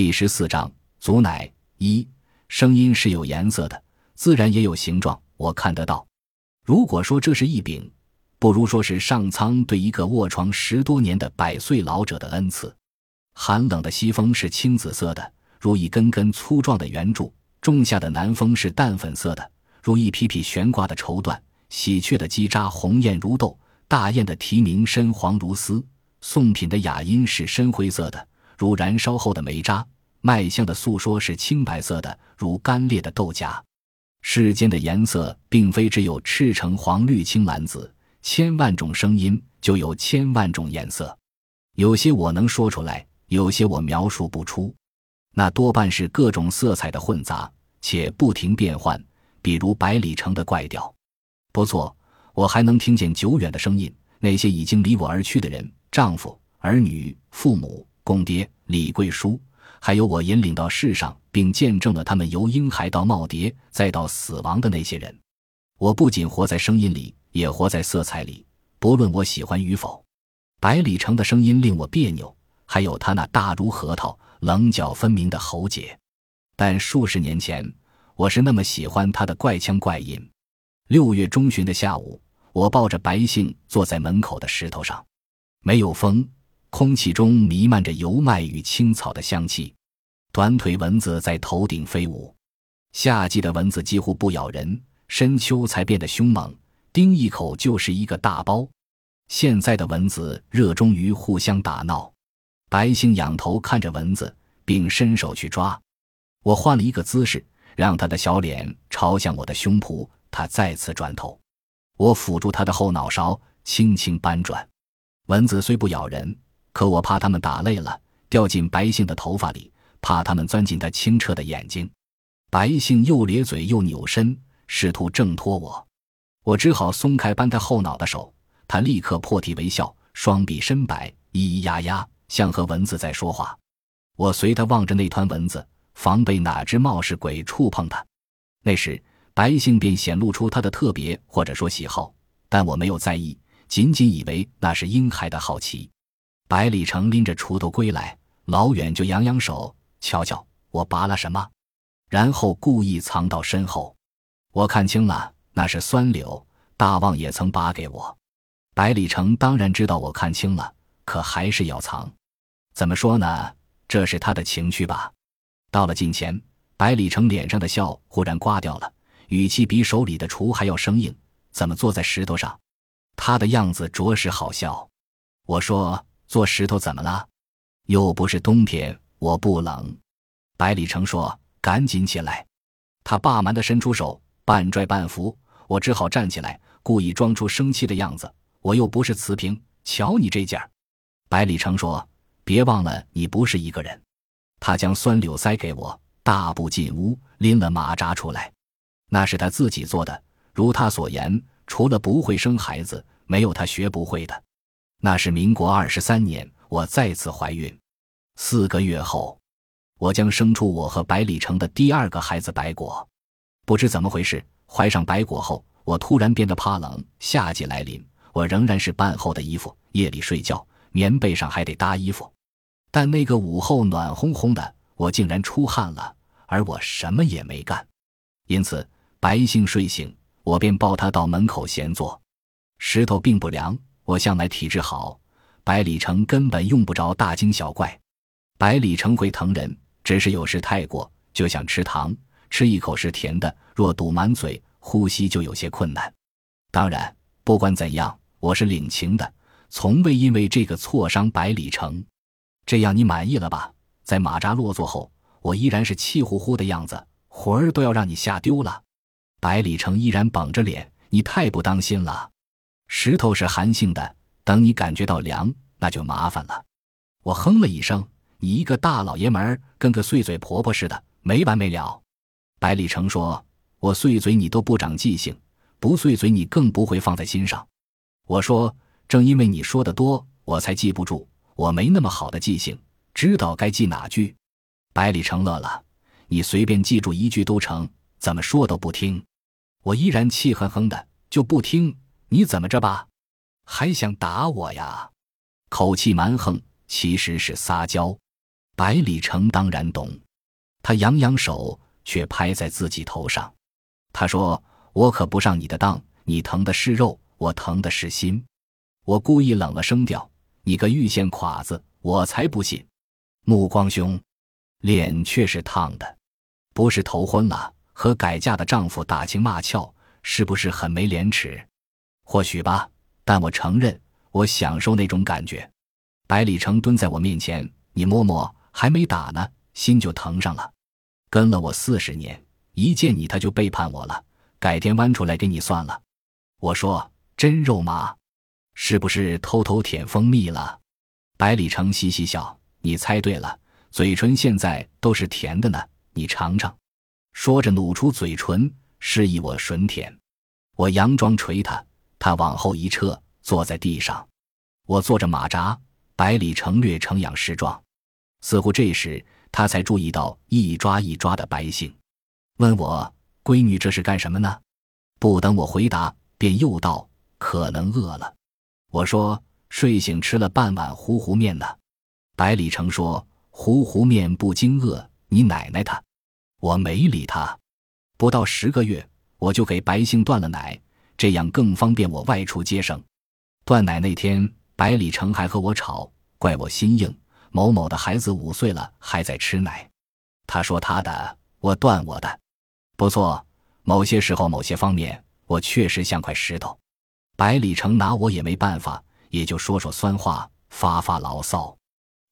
第十四章，足乃一声音是有颜色的，自然也有形状，我看得到。如果说这是一柄，不如说是上苍对一个卧床十多年的百岁老者的恩赐。寒冷的西风是青紫色的，如一根根粗壮的圆柱；仲夏的南风是淡粉色的，如一匹匹悬挂的绸缎；喜鹊的叽喳红艳如豆，大雁的啼鸣深黄如丝；宋品的雅音是深灰色的，如燃烧后的煤渣；麦香的诉说是青白色的，如干裂的豆荚。世间的颜色并非只有赤橙黄绿青蓝紫，千万种声音就有千万种颜色。有些我能说出来，有些我描述不出，那多半是各种色彩的混杂，且不停变换。比如百里城的怪调。不错，我还能听见久远的声音，那些已经离我而去的人，丈夫、儿女、父母、公爹、李贵叔。还有我引领到世上，并见证了他们由婴孩到耄耋，再到死亡的那些人。我不仅活在声音里，也活在色彩里，不论我喜欢与否。百里城的声音令我别扭，还有他那大如核桃、棱角分明的喉结。但数十年前，我是那么喜欢他的怪腔怪音。六月中旬的下午，我抱着白杏坐在门口的石头上，没有风。空气中弥漫着油麦与青草的香气，短腿蚊子在头顶飞舞。夏季的蚊子几乎不咬人，深秋才变得凶猛，叮一口就是一个大包。现在的蚊子热衷于互相打闹。白星仰头看着蚊子，并伸手去抓。我换了一个姿势，让他的小脸朝向我的胸脯。他再次转头，我抚住他的后脑勺，轻轻扳转。蚊子虽不咬人。可我怕他们打累了，掉进白杏的头发里，怕他们钻进他清澈的眼睛。白杏又咧嘴又扭身，试图挣脱我，我只好松开扳他后脑的手。他立刻破涕为笑，双臂伸摆，咿咿呀呀，像和蚊子在说话。我随他望着那团蚊子，防备哪只冒失鬼触碰它。那时，白杏便显露出他的特别或者说喜好，但我没有在意，仅仅以为那是婴孩的好奇。百里城拎着锄头归来，老远就扬扬手，瞧瞧我拔了什么，然后故意藏到身后。我看清了，那是酸柳，大旺也曾拔给我。百里城当然知道我看清了，可还是要藏。怎么说呢？这是他的情趣吧。到了近前，百里城脸上的笑忽然刮掉了，语气比手里的锄还要生硬。怎么坐在石头上？他的样子着实好笑。我说。做石头怎么了？又不是冬天，我不冷。百里城说：“赶紧起来。”他霸蛮地伸出手，半拽半扶，我只好站起来，故意装出生气的样子。我又不是瓷瓶，瞧你这劲儿。百里城说：“别忘了，你不是一个人。”他将酸柳塞给我，大步进屋，拎了马扎出来。那是他自己做的，如他所言，除了不会生孩子，没有他学不会的。那是民国二十三年，我再次怀孕。四个月后，我将生出我和百里城的第二个孩子白果。不知怎么回事，怀上白果后，我突然变得怕冷。夏季来临，我仍然是半厚的衣服，夜里睡觉，棉被上还得搭衣服。但那个午后暖烘烘的，我竟然出汗了，而我什么也没干。因此，白杏睡醒，我便抱他到门口闲坐。石头并不凉。我向来体质好，百里城根本用不着大惊小怪。百里城会疼人，只是有时太过，就像吃糖，吃一口是甜的，若堵满嘴，呼吸就有些困难。当然，不管怎样，我是领情的，从未因为这个挫伤百里城。这样你满意了吧？在马扎落座后，我依然是气呼呼的样子，魂儿都要让你吓丢了。百里城依然绷着脸，你太不当心了。石头是寒性的，等你感觉到凉，那就麻烦了。我哼了一声：“你一个大老爷们儿，跟个碎嘴婆婆似的，没完没了。”百里城说：“我碎嘴你都不长记性，不碎嘴你更不会放在心上。”我说：“正因为你说的多，我才记不住。我没那么好的记性，知道该记哪句。”百里城乐了：“你随便记住一句都成，怎么说都不听。”我依然气哼哼的，就不听。你怎么着吧？还想打我呀？口气蛮横，其实是撒娇。百里城当然懂，他扬扬手，却拍在自己头上。他说：“我可不上你的当，你疼的是肉，我疼的是心。”我故意冷了声调：“你个玉县侉子，我才不信！”目光凶，脸却是烫的。不是头昏了，和改嫁的丈夫打情骂俏，是不是很没廉耻？或许吧，但我承认，我享受那种感觉。百里城蹲在我面前，你摸摸，还没打呢，心就疼上了。跟了我四十年，一见你他就背叛我了。改天弯出来给你算了。我说真肉麻，是不是偷偷舔蜂蜜了？百里城嘻嘻笑，你猜对了，嘴唇现在都是甜的呢，你尝尝。说着努出嘴唇，示意我吮舔。我佯装捶他，他往后一撤，坐在地上。我坐着马扎。百里城略成仰视状，似乎这时他才注意到一抓一抓的白杏，问我：“闺女这是干什么呢？”不等我回答，便又道：“可能饿了。”我说：“睡醒吃了半碗糊糊面呢。”百里城说：“糊糊面不经饿，你奶奶她。”我没理他。不到十个月，我就给白杏断了奶，这样更方便我外出接生。断奶那天。百里城还和我吵，怪我心硬。某某的孩子五岁了还在吃奶，他说他的，我断我的。不错，某些时候某些方面，我确实像块石头。百里城拿我也没办法，也就说说酸话，发发牢骚。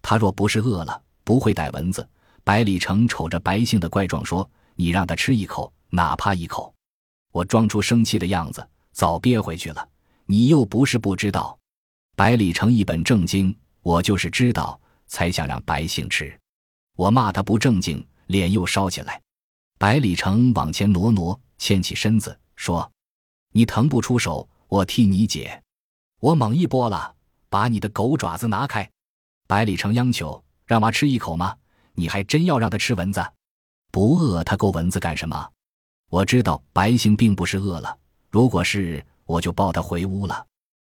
他若不是饿了，不会逮蚊子。百里城瞅着白姓的怪状说：“你让他吃一口，哪怕一口。”我装出生气的样子，早憋回去了。你又不是不知道。百里城一本正经，我就是知道才想让白姓吃。我骂他不正经，脸又烧起来。百里城往前挪挪，欠起身子说：“你腾不出手，我替你解。”我猛一拨了，把你的狗爪子拿开。百里城央求：“让娃吃一口吗？你还真要让他吃蚊子？不饿他够蚊子干什么？”我知道白姓并不是饿了，如果是，我就抱他回屋了。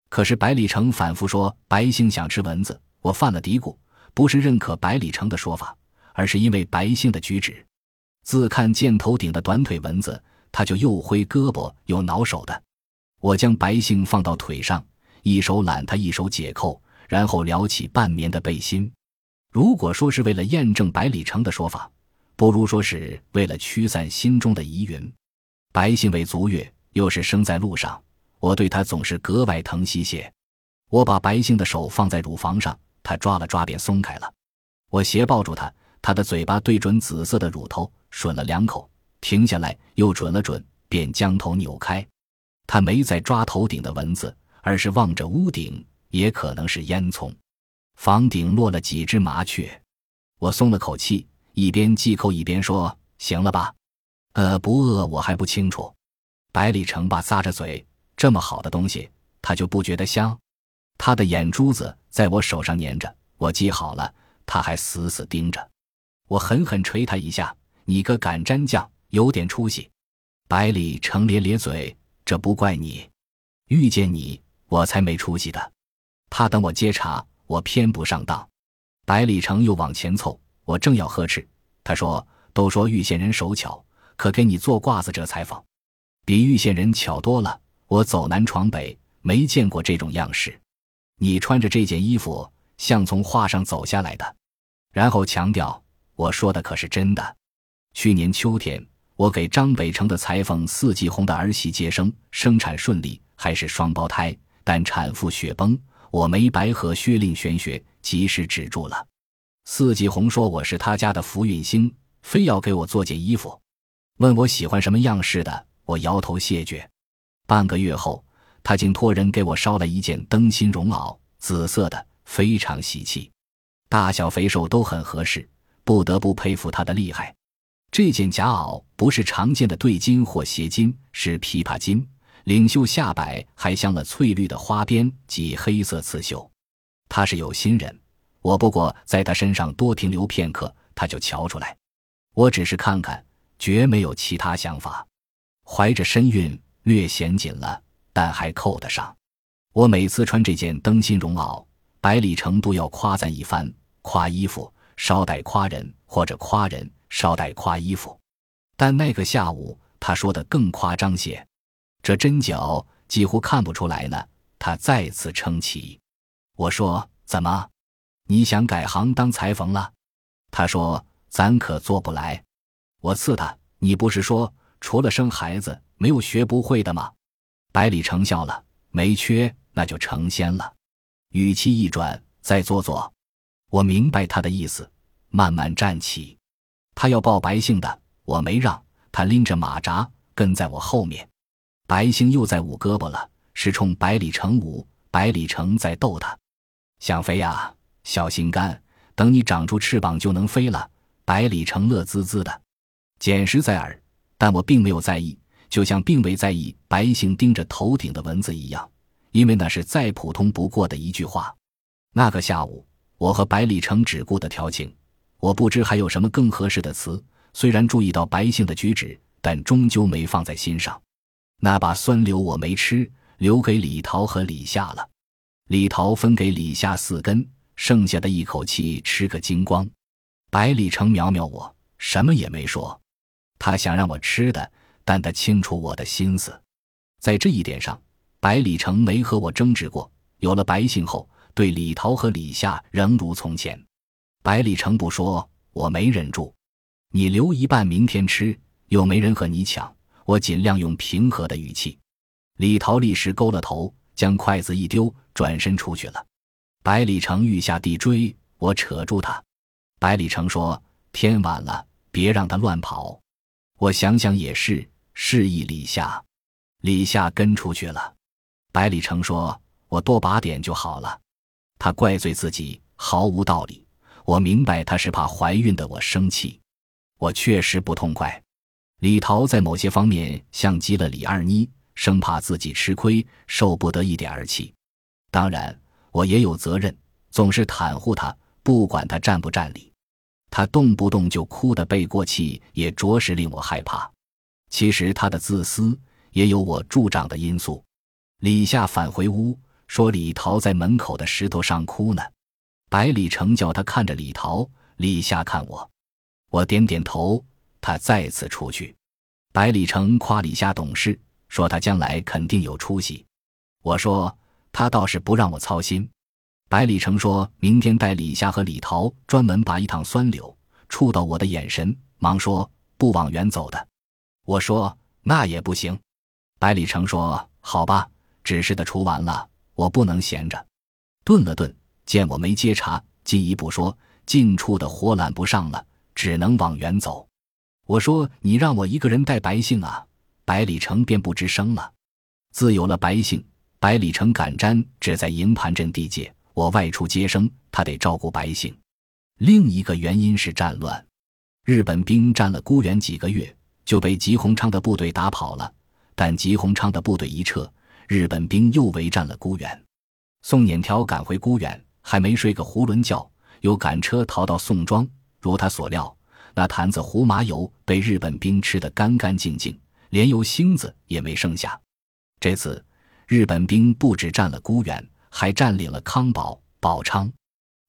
可是百里城反复说白杏想吃蚊子，我犯了嘀咕，不是认可百里城的说法，而是因为白杏的举止，自看见头顶的短腿蚊子，他就又挥胳膊又挠手的。我将白杏放到腿上，一手揽他，一手解扣，然后撩起半棉的背心。如果说是为了验证百里城的说法，不如说是为了驱散心中的疑云。白杏为足月，又是生在路上。我对他总是格外疼惜些，我把白杏的手放在乳房上，他抓了抓便松开了。我斜抱住他，他的嘴巴对准紫色的乳头，吮了两口，停下来，又准了准，便将头扭开。他没再抓头顶的蚊子，而是望着屋顶，也可能是烟囱。房顶落了几只麻雀，我松了口气，一边系扣一边说：“行了吧？呃，不饿，我还不清楚。”百里城吧咂着嘴。这么好的东西，他就不觉得香？他的眼珠子在我手上粘着，我系好了，他还死死盯着。我狠狠捶他一下：“你个敢沾酱，有点出息！”百里成咧咧嘴：“这不怪你，遇见你我才没出息的。”他等我接茬，我偏不上当。百里成又往前凑，我正要呵斥，他说：“都说玉县人手巧，可给你做褂子这裁缝，比玉县人巧多了。”我走南闯北，没见过这种样式。你穿着这件衣服，像从画上走下来的。然后强调，我说的可是真的。去年秋天，我给张北城的裁缝四季红的儿媳接生，生产顺利，还是双胞胎，但产妇血崩，我没白和薛令玄学，及时止住了。四季红说我是他家的福运星，非要给我做件衣服，问我喜欢什么样式的，我摇头谢绝。半个月后，他竟托人给我捎了一件灯芯绒袄，紫色的，非常喜气，大小肥瘦都很合适，不得不佩服他的厉害。这件夹袄不是常见的对襟或斜襟，是琵琶襟，领袖下摆还镶了翠绿的花边及黑色刺绣。他是有心人，我不过在他身上多停留片刻，他就瞧出来。我只是看看，绝没有其他想法，怀着身孕。略显紧了，但还扣得上。我每次穿这件灯芯绒袄，百里城都要夸赞一番。夸衣服捎带夸人，或者夸人捎带夸衣服。但那个下午，他说的更夸张些，这针脚几乎看不出来呢。他再次称奇。我说：“怎么，你想改行当裁缝了？”他说：“咱可做不来。”我刺他：“你不是说除了生孩子没有学不会的吗？”百里成笑了：“没缺，那就成仙了。”语气一转：“再坐坐。”我明白他的意思，慢慢站起。他要抱白杏的，我没让他拎着马扎跟在我后面。白杏又在舞胳膊了，是冲百里成舞。百里成在逗他：“想飞呀，小心肝，等你长出翅膀就能飞了。”百里成乐滋滋的，简实在耳，但我并没有在意，就像并未在意白杏盯着头顶的蚊子一样，因为那是再普通不过的一句话。那个下午。我和百里城只顾的调情，我不知还有什么更合适的词。虽然注意到白杏的举止，但终究没放在心上。那把酸柳我没吃，留给李桃和李夏了。李桃分给李夏四根，剩下的一口气吃个精光。百里城瞄瞄我，什么也没说。他想让我吃的，但他清楚我的心思。在这一点上，百里城没和我争执过。有了白杏后。对李桃和李夏仍如从前，百里城不说，我没忍住。你留一半明天吃，又没人和你抢，我尽量用平和的语气。李桃立时勾了头，将筷子一丢，转身出去了。百里城欲下地追，我扯住他。百里城说：“天晚了，别让他乱跑。”我想想也是，示意李夏。李夏跟出去了。百里成说：“我多把点就好了。”他怪罪自己毫无道理，我明白他是怕怀孕的我生气，我确实不痛快。李桃在某些方面像极了李二妮，生怕自己吃亏，受不得一点儿气。当然，我也有责任，总是袒护他，不管他占不占理。他动不动就哭得背过气，也着实令我害怕。其实他的自私也有我助长的因素。李夏返回屋。说李桃在门口的石头上哭呢，百里成叫他看着李桃，李夏看我，我点点头。他再次出去，百里成夸李夏懂事，说他将来肯定有出息。我说他倒是不让我操心。百里成说明天带李夏和李桃专门拔一趟酸柳，触到我的眼神，忙说不往远走的。我说那也不行。百里成说好吧，指示的除完了。我不能闲着，顿了顿，见我没接茬，进一步说：“近处的活揽不上了，只能往远走。”我说：“你让我一个人带白姓啊？”百里成便不吱声了。自有了白杏，百里成赶毡只在营盘阵地界，我外出接生，他得照顾百姓。另一个原因是战乱，日本兵占了孤原几个月，就被吉鸿昌的部队打跑了。但吉鸿昌的部队一撤。日本兵又围占了孤原，宋撵条赶回孤原，还没睡个囫囵觉，又赶车逃到宋庄。如他所料，那坛子胡麻油被日本兵吃得干干净净，连油星子也没剩下。这次日本兵不止占了孤原，还占领了康保、宝昌。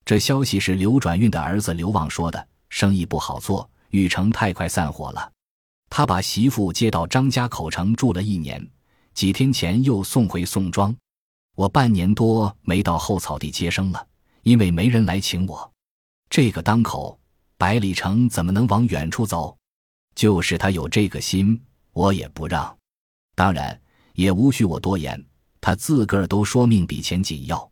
这消息是刘转运的儿子刘旺说的。生意不好做，玉成太快散伙了。他把媳妇接到张家口城住了一年。几天前又送回宋庄，我半年多没到后草地接生了，因为没人来请我。这个当口，百里城怎么能往远处走？就是他有这个心，我也不让。当然，也无需我多言，他自个儿都说命比钱紧要。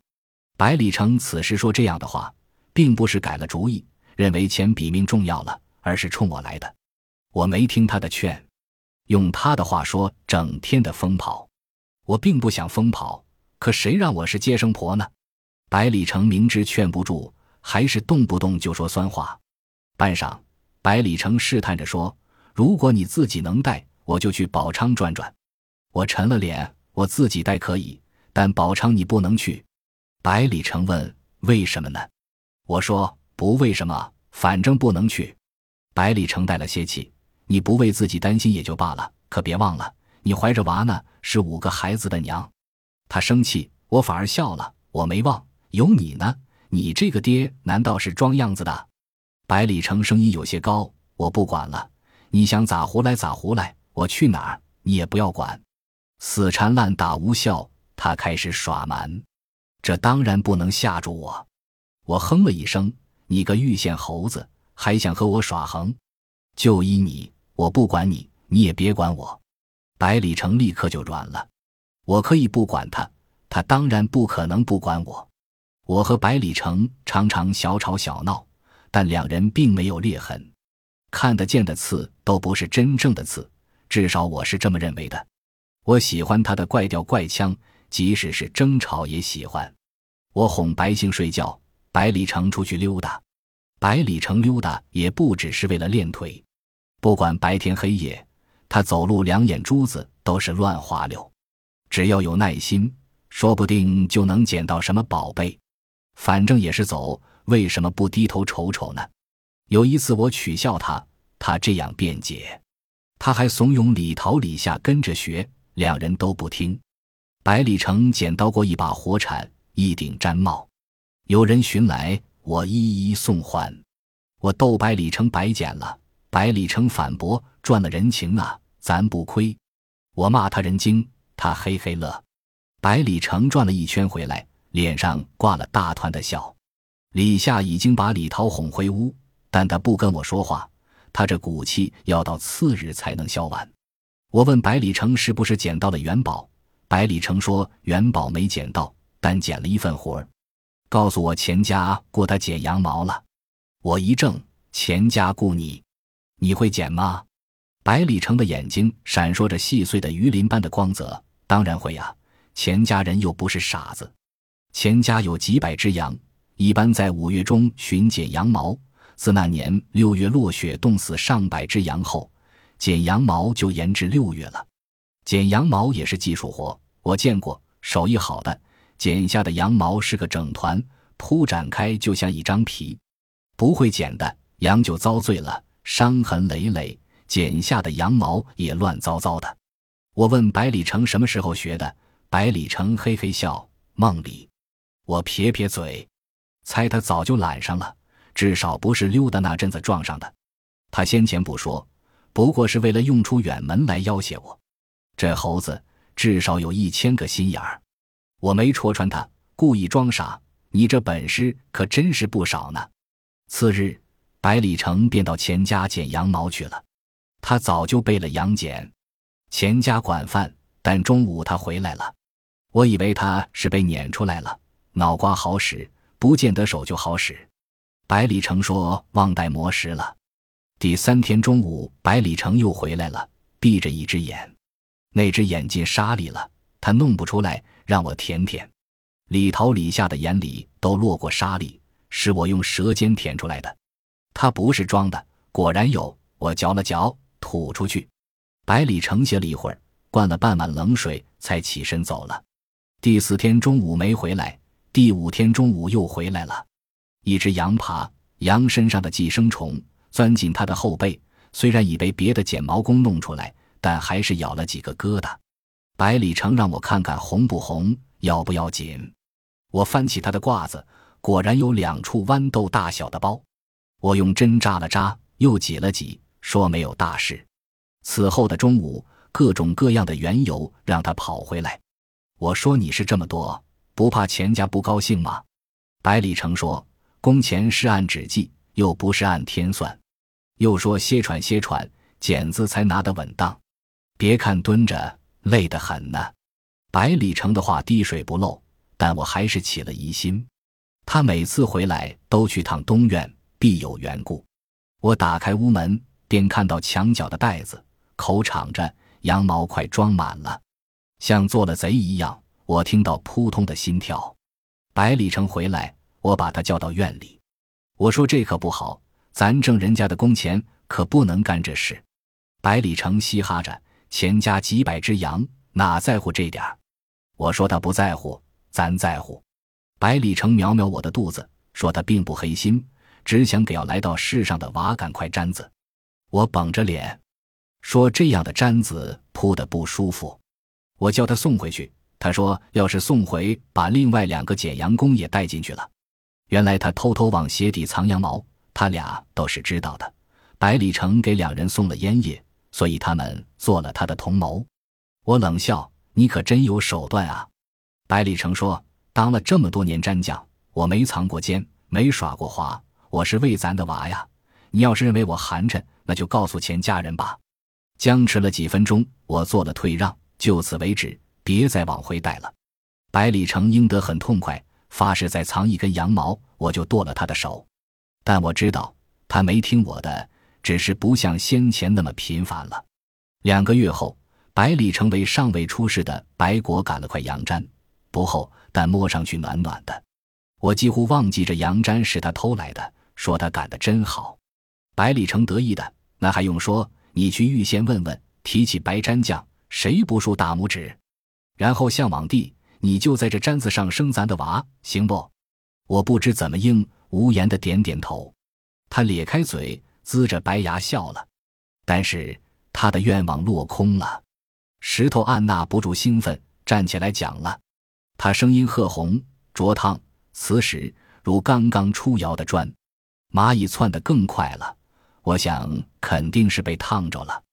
百里城此时说这样的话，并不是改了主意，认为钱比命重要了，而是冲我来的。我没听他的劝。用他的话说，整天的疯跑，我并不想疯跑，可谁让我是接生婆呢？百里城明知劝不住，还是动不动就说酸话。半晌，百里城试探着说：“如果你自己能带，我就去宝昌转转。”我沉了脸：“我自己带可以，但宝昌你不能去。”百里成问：“为什么呢？”我说：“不为什么，反正不能去。”百里成带了些气。你不为自己担心也就罢了，可别忘了，你怀着娃呢，是五个孩子的娘。他生气，我反而笑了。我没忘，有你呢。你这个爹难道是装样子的？百里城声音有些高：“我不管了，你想咋胡来咋胡来，我去哪儿你也不要管。”死缠烂打无效，他开始耍蛮。这当然不能吓住我。我哼了一声：“你个玉县猴子，还想和我耍横？就依你，我不管你，你也别管我。”百里城立刻就软了。我可以不管他，他当然不可能不管我。我和百里城常常小吵小闹，但两人并没有裂痕，看得见的刺都不是真正的刺，至少我是这么认为的。我喜欢他的怪调怪腔，即使是争吵也喜欢。我哄白杏睡觉，百里城出去溜达。百里城溜达也不只是为了练腿，不管白天黑夜，他走路两眼珠子都是乱滑溜。只要有耐心，说不定就能捡到什么宝贝。反正也是走，为什么不低头瞅瞅呢？有一次我取笑他，他这样辩解，他还怂恿李桃、李夏跟着学。两人都不听。百里城捡到过一把火铲，一顶毡帽，有人寻来，我一一送还。我逗百里城白捡了，百里城反驳：“赚了人情啊，咱不亏。”我骂他人精，他嘿嘿乐。百里城转了一圈回来，脸上挂了大团的笑。李夏已经把李涛哄回屋，但他不跟我说话，他这骨气要到次日才能消完。我问百里城是不是捡到了元宝，百里城说元宝没捡到，但捡了一份活儿，告诉我钱家雇他剪羊毛了。我一怔，钱家雇你，你会剪吗？百里城的眼睛闪烁着细碎的鱼鳞般的光泽，当然会呀，钱家人又不是傻子。钱家有几百只羊，一般在五月中旬剪羊毛，自那年六月落雪冻死上百只羊后。剪羊毛就延至六月了，剪羊毛也是技术活，我见过手艺好的，剪下的羊毛是个整团，铺展开就像一张皮；不会剪的羊就遭罪了，伤痕累累，剪下的羊毛也乱糟糟的。我问百里城什么时候学的，百里城嘿嘿笑，梦里。我撇撇嘴，猜他早就揽上了，至少不是溜达那阵子撞上的。他先前不说。不过是为了用出远门来要挟我，这猴子至少有一千个心眼儿。我没戳穿他，故意装傻。你这本事可真是不少呢。次日，百里城便到钱家剪羊毛去了。他早就备了羊剪。钱家管饭，但中午他回来了。我以为他是被撵出来了。脑瓜好使，不见得手就好使。百里城说忘带磨石了。第三天中午，百里城又回来了，闭着一只眼，那只眼进沙里了，他弄不出来，让我舔舔。李桃、李夏的眼里都落过沙粒，是我用舌尖舔出来的。他不是装的，果然有。我嚼了嚼，吐出去。百里城歇了一会儿，灌了半碗冷水，才起身走了。第四天中午没回来，第五天中午又回来了，一只羊爬，羊身上的寄生虫。钻进他的后背，虽然已被别的剪毛工弄出来，但还是咬了几个疙瘩。百里城让我看看红不红，要不要紧。我翻起他的褂子，果然有两处豌豆大小的包。我用针扎了扎，又挤了挤，说没有大事。此后的中午，各种各样的缘由让他跑回来。我说：“你是这么多，不怕钱家不高兴吗？”百里城说：“工钱是按纸计，又不是按天算。”又说歇喘歇喘，剪子才拿得稳当。别看蹲着累得很呢。百里城的话滴水不漏，但我还是起了疑心。他每次回来都去趟东院，必有缘故。我打开屋门，便看到墙角的袋子，口敞着，羊毛快装满了，像做了贼一样。我听到扑通的心跳。百里城回来，我把他叫到院里，我说这可不好。咱挣人家的工钱，可不能干这事。百里城嘻哈着，钱家几百只羊，哪在乎这点儿？我说他不在乎，咱在乎。百里城瞄瞄我的肚子，说他并不黑心，只想给要来到世上的娃赶块毡子。我绷着脸说：“这样的毡子铺的不舒服。”我叫他送回去。他说：“要是送回，把另外两个剪羊工也带进去了。”原来他偷偷往鞋底藏羊毛。他俩都是知道的。百里城给两人送了烟叶，所以他们做了他的同谋。我冷笑：“你可真有手段啊！”百里城说：“当了这么多年战将，我没藏过奸，没耍过滑，我是为咱的娃呀。你要是认为我寒碜，那就告诉钱家人吧。”僵持了几分钟，我做了退让，就此为止，别再往回带了。百里城应得很痛快，发誓再藏一根羊毛，我就剁了他的手。但我知道他没听我的，只是不像先前那么频繁了。两个月后，百里城为尚未出世的白果赶了块羊毡，不厚，但摸上去暖暖的。我几乎忘记这羊毡是他偷来的，说他赶得真好。百里城得意的，那还用说？你去玉县问问，提起白毡匠，谁不竖大拇指？然后向往地，你就在这毡子上生咱的娃，行不？我不知怎么应，无言的点点头。他咧开嘴，呲着白牙笑了。但是他的愿望落空了。石头按捺不住兴奋，站起来讲了。他声音褐红、灼烫，磁石如刚刚出窑的砖。蚂蚁窜得更快了。我想肯定是被烫着了。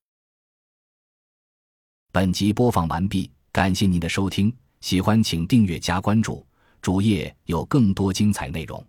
本集播放完毕，感谢您的收听，喜欢请订阅加关注，主页有更多精彩内容。